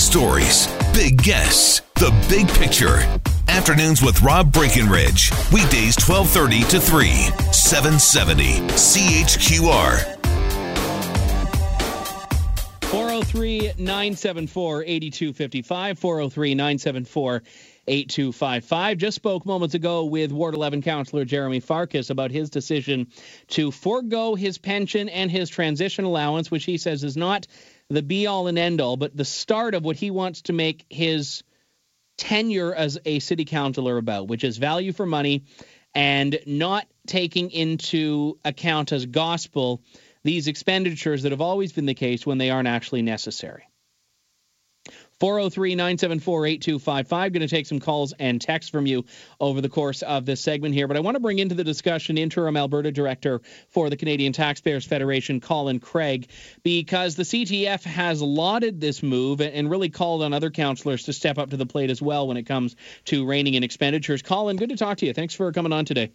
stories, big guests, the big picture. Afternoons with Rob Breckenridge. Weekdays 1230 to 3, 770 CHQR. 403 974 8255. 403 974 8255. Just spoke moments ago with Ward 11 Councillor Jeremy Farkas about his decision to forego his pension and his transition allowance, which he says is not the be all and end all, but the start of what he wants to make his tenure as a city councillor about, which is value for money and not taking into account as gospel these expenditures that have always been the case when they aren't actually necessary. 403 974 8255. Going to take some calls and texts from you over the course of this segment here. But I want to bring into the discussion interim Alberta director for the Canadian Taxpayers Federation, Colin Craig, because the CTF has lauded this move and really called on other councillors to step up to the plate as well when it comes to reining in expenditures. Colin, good to talk to you. Thanks for coming on today.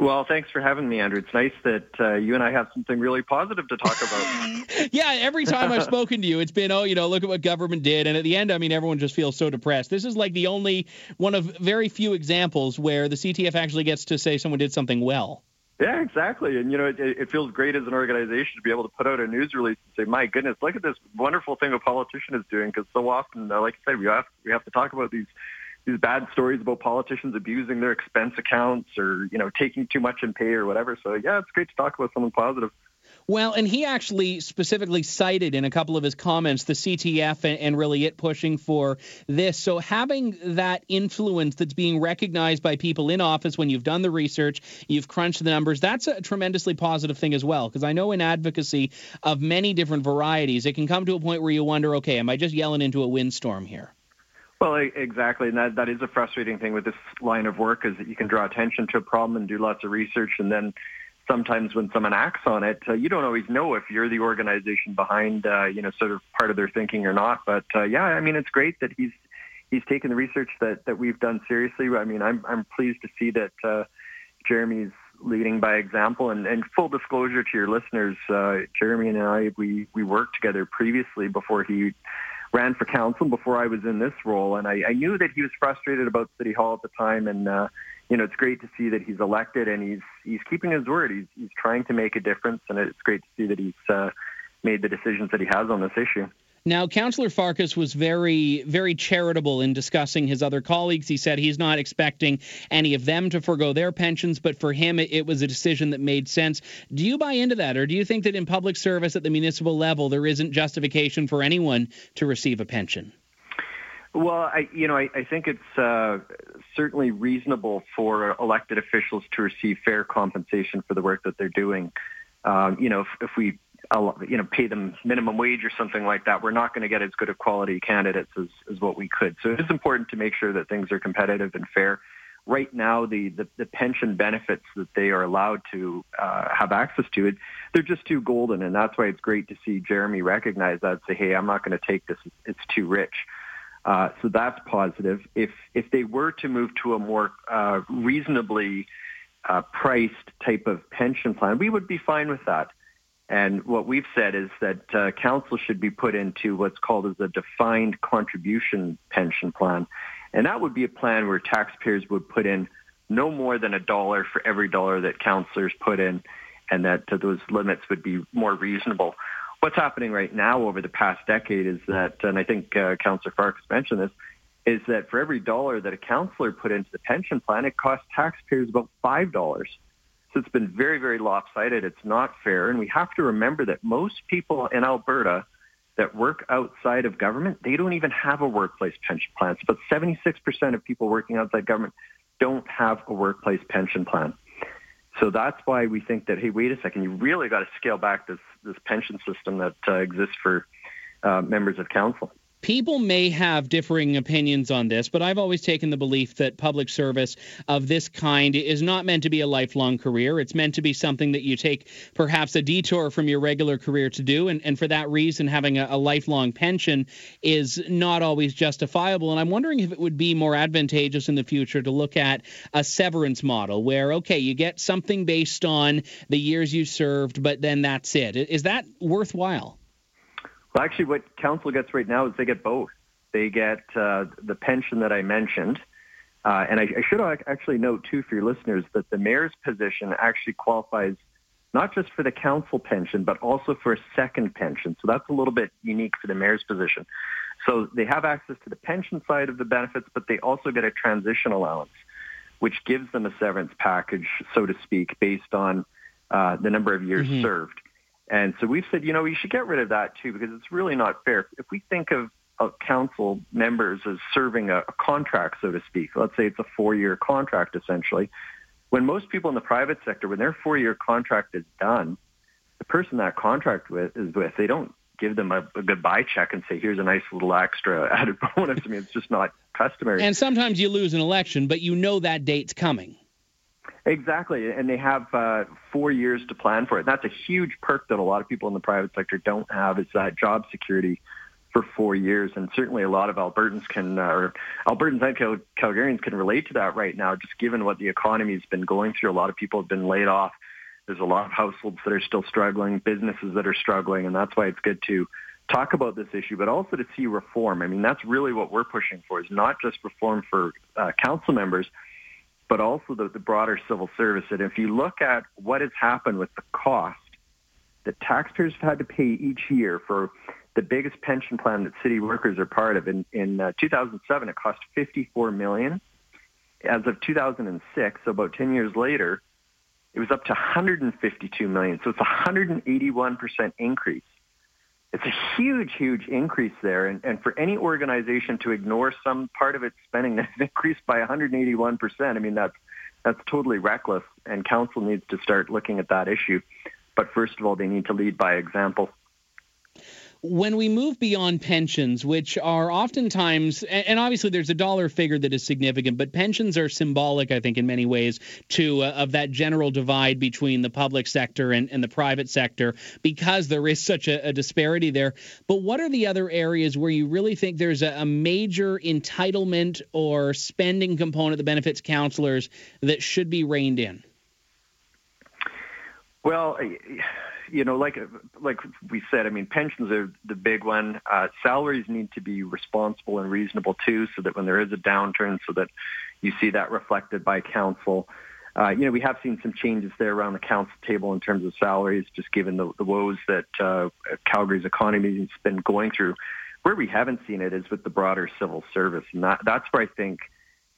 Well, thanks for having me, Andrew. It's nice that uh, you and I have something really positive to talk about. yeah, every time I've spoken to you, it's been, oh, you know, look at what government did. And at the end, I mean, everyone just feels so depressed. This is like the only one of very few examples where the CTF actually gets to say someone did something well. Yeah, exactly. And, you know, it, it feels great as an organization to be able to put out a news release and say, my goodness, look at this wonderful thing a politician is doing. Because so often, uh, like I said, we have, we have to talk about these these bad stories about politicians abusing their expense accounts or you know taking too much in pay or whatever. So yeah, it's great to talk about something positive. Well, and he actually specifically cited in a couple of his comments the CTF and, and, really it pushing for this. So having that influence that's being recognized by people in office when you've done the research, you've crunched the numbers, that's a tremendously positive thing as well. Because I know in advocacy of many different varieties, it can come to a point where you wonder, okay, am I just yelling into a windstorm here? Well, exactly, and that that is a frustrating thing with this line of work is that you can draw attention to a problem and do lots of research, and then sometimes when someone acts on it, uh, you don't always know if you're the organization behind, uh, you know, sort of part of their thinking or not. But uh, yeah, I mean, it's great that he's he's taken the research that that we've done seriously. I mean, I'm I'm pleased to see that uh, Jeremy's leading by example. And, and full disclosure to your listeners, uh, Jeremy and I we we worked together previously before he ran for council before I was in this role, and I, I knew that he was frustrated about City Hall at the time. And uh, you know, it's great to see that he's elected and he's he's keeping his word. He's he's trying to make a difference, and it's great to see that he's uh, made the decisions that he has on this issue. Now, Councillor Farkas was very, very charitable in discussing his other colleagues. He said he's not expecting any of them to forego their pensions, but for him, it, it was a decision that made sense. Do you buy into that, or do you think that in public service at the municipal level, there isn't justification for anyone to receive a pension? Well, I, you know, I, I think it's uh, certainly reasonable for elected officials to receive fair compensation for the work that they're doing. Um, you know, if, if we you know, pay them minimum wage or something like that, we're not going to get as good a quality candidates as, as what we could. So it is important to make sure that things are competitive and fair. Right now, the, the, the pension benefits that they are allowed to uh, have access to, it, they're just too golden. And that's why it's great to see Jeremy recognize that, and say, hey, I'm not going to take this. It's too rich. Uh, so that's positive. If, if they were to move to a more uh, reasonably uh, priced type of pension plan, we would be fine with that. And what we've said is that uh, council should be put into what's called as a defined contribution pension plan. And that would be a plan where taxpayers would put in no more than a dollar for every dollar that councillors put in and that uh, those limits would be more reasonable. What's happening right now over the past decade is that, and I think uh, Councillor Farkas mentioned this, is that for every dollar that a councillor put into the pension plan, it costs taxpayers about $5. So it's been very, very lopsided. It's not fair. And we have to remember that most people in Alberta that work outside of government, they don't even have a workplace pension plan. But 76% of people working outside government don't have a workplace pension plan. So that's why we think that, hey, wait a second, you really got to scale back this, this pension system that uh, exists for uh, members of council people may have differing opinions on this, but I've always taken the belief that public service of this kind is not meant to be a lifelong career. It's meant to be something that you take perhaps a detour from your regular career to do. And, and for that reason, having a, a lifelong pension is not always justifiable. And I'm wondering if it would be more advantageous in the future to look at a severance model where, okay, you get something based on the years you served, but then that's it. Is that worthwhile? Well, actually, what council gets right now is they get both. they get uh, the pension that I mentioned. Uh, and I, I, should actually note, too, for your listeners, that the mayor's position actually qualifies not just for the council pension, but also for a second pension. So that's a little bit unique for the mayor's position. So they have access to the pension side of the benefits, but they also get a transition allowance, which gives them a severance package, so to speak, based on uh, the number of years mm-hmm. served. And so we've said, you know, we should get rid of that too because it's really not fair. If we think of, of council members as serving a, a contract, so to speak, let's say it's a four-year contract essentially, when most people in the private sector, when their four-year contract is done, the person that contract with is with, they don't give them a, a goodbye check and say, here's a nice little extra added bonus. I mean, it's just not customary. And sometimes you lose an election, but you know that date's coming. Exactly, and they have uh, four years to plan for it. that's a huge perk that a lot of people in the private sector don't have is that job security for four years. And certainly a lot of Albertans can, uh, or Albertans and Cal- Calgarians can relate to that right now, just given what the economy has been going through. A lot of people have been laid off. There's a lot of households that are still struggling, businesses that are struggling, and that's why it's good to talk about this issue, but also to see reform. I mean, that's really what we're pushing for, is not just reform for uh, council members, but also the, the broader civil service. And if you look at what has happened with the cost that taxpayers have had to pay each year for the biggest pension plan that city workers are part of, in, in uh, 2007 it cost 54 million. As of 2006, so about 10 years later, it was up to 152 million. So it's a 181% increase it's a huge, huge increase there. And, and for any organization to ignore some part of its spending that's increased by 181%, I mean, that's, that's totally reckless. And council needs to start looking at that issue. But first of all, they need to lead by example when we move beyond pensions, which are oftentimes, and obviously there's a dollar figure that is significant, but pensions are symbolic, I think, in many ways, to uh, of that general divide between the public sector and, and the private sector because there is such a, a, disparity there. But what are the other areas where you really think there's a, a major entitlement or spending component that benefits councillors that should be reined in? Well, you know, like like we said, I mean, pensions are the big one. Uh, salaries need to be responsible and reasonable too, so that when there is a downturn, so that you see that reflected by council. Uh, you know, we have seen some changes there around the council table in terms of salaries, just given the, the woes that uh, Calgary's economy has been going through. Where we haven't seen it is with the broader civil service, and that, that's where I think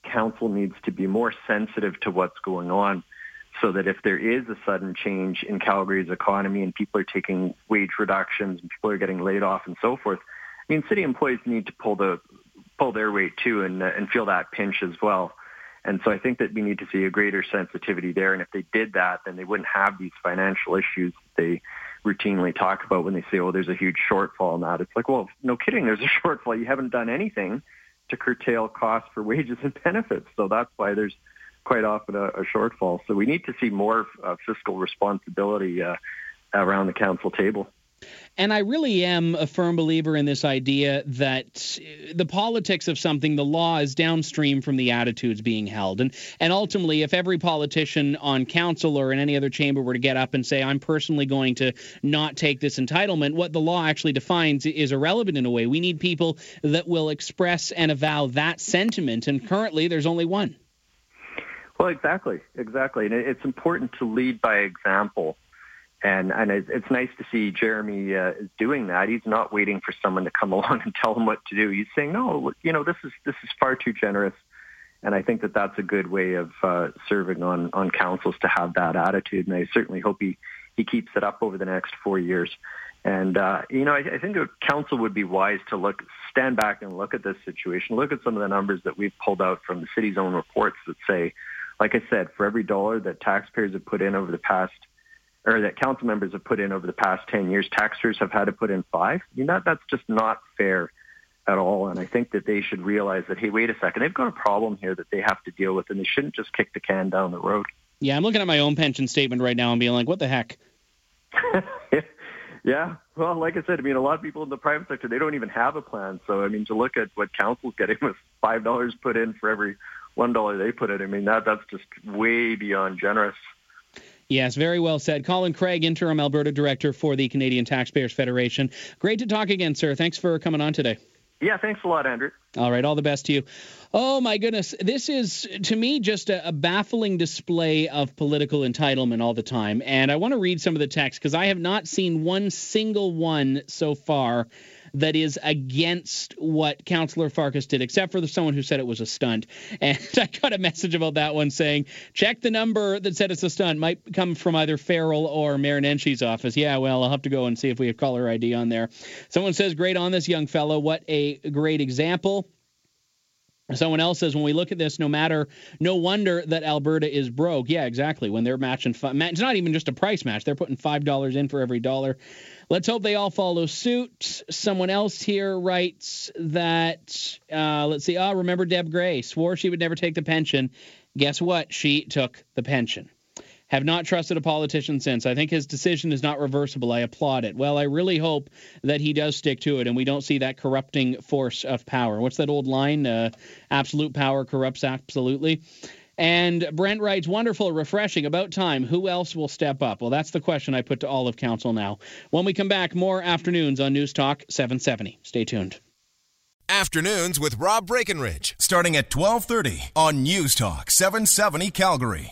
council needs to be more sensitive to what's going on so that if there is a sudden change in Calgary's economy and people are taking wage reductions and people are getting laid off and so forth, I mean, city employees need to pull the pull their weight too and uh, and feel that pinch as well. And so I think that we need to see a greater sensitivity there. And if they did that, then they wouldn't have these financial issues they routinely talk about when they say, "Oh, there's a huge shortfall that." It's like, well, no kidding, there's a shortfall. You haven't done anything to curtail costs for wages and benefits, so that's why there's quite often a, a shortfall. So we need to see more uh, fiscal responsibility uh, around the council table. And I really am a firm believer in this idea that the politics of something, the law is downstream from the attitudes being held. And and ultimately, if every politician on council or in any other chamber were to get up and say, I'm personally going to not take this entitlement, what the law actually defines is irrelevant in a way. We need people that will express and avow that sentiment. And currently, there's only one. Well, exactly, exactly, and it's important to lead by example. And and it's nice to see Jeremy uh, doing that. He's not waiting for someone to come along and tell him what to do. He's saying, no, you know, this is this is far too generous. And I think that that's a good way of uh, serving on on councils to have that attitude. And I certainly hope he he keeps it up over the next four years. And uh, you know, I, I think a council would be wise to look, stand back and look at this situation. Look at some of the numbers that we've pulled out from the city's own reports that say like I said, for every dollar that taxpayers have put in over the past, or that council members have put in over the past 10 years, taxpayers have had to put in five. I mean, that, that's just not fair at all. And I think that they should realize that, hey, wait a second, they've got a problem here that they have to deal with, and they shouldn't just kick the can down the road. Yeah, I'm looking at my own pension statement right now and being like, what the heck? yeah, well, like I said, I mean, a lot of people in the private sector, they don't even have a plan. So, I mean, to look at what council's getting with $5 put in for every one dollar they put it. I mean that that's just way beyond generous. Yes, very well said. Colin Craig, interim Alberta director for the Canadian Taxpayers Federation. Great to talk again, sir. Thanks for coming on today. Yeah, thanks a lot, Andrew. All right, all the best to you. Oh my goodness, this is to me just a, a baffling display of political entitlement all the time. And I want to read some of the text because I have not seen one single one so far that is against what Councillor Farkas did, except for the, someone who said it was a stunt. And I got a message about that one saying, check the number that said it's a stunt. Might come from either Farrell or Mayor Nenshi's office. Yeah, well, I'll have to go and see if we have caller ID on there. Someone says, great on this young fellow. What a great example. Someone else says when we look at this, no matter, no wonder that Alberta is broke. Yeah, exactly. When they're matching, it's not even just a price match. They're putting five dollars in for every dollar. Let's hope they all follow suit. Someone else here writes that, uh, let's see. Ah, oh, remember Deb Grey swore she would never take the pension. Guess what? She took the pension. Have not trusted a politician since. I think his decision is not reversible. I applaud it. Well, I really hope that he does stick to it and we don't see that corrupting force of power. What's that old line? Uh, absolute power corrupts absolutely. And Brent writes, wonderful, refreshing, about time. Who else will step up? Well, that's the question I put to all of council now. When we come back, more afternoons on News Talk 770. Stay tuned. Afternoons with Rob Breckenridge, starting at 1230 on News Talk 770 Calgary.